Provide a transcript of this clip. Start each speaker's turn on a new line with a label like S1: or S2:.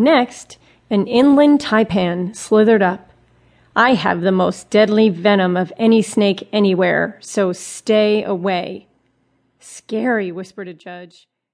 S1: Next, an inland taipan slithered up. I have the most deadly venom of any snake anywhere, so stay away. Scary, whispered a judge.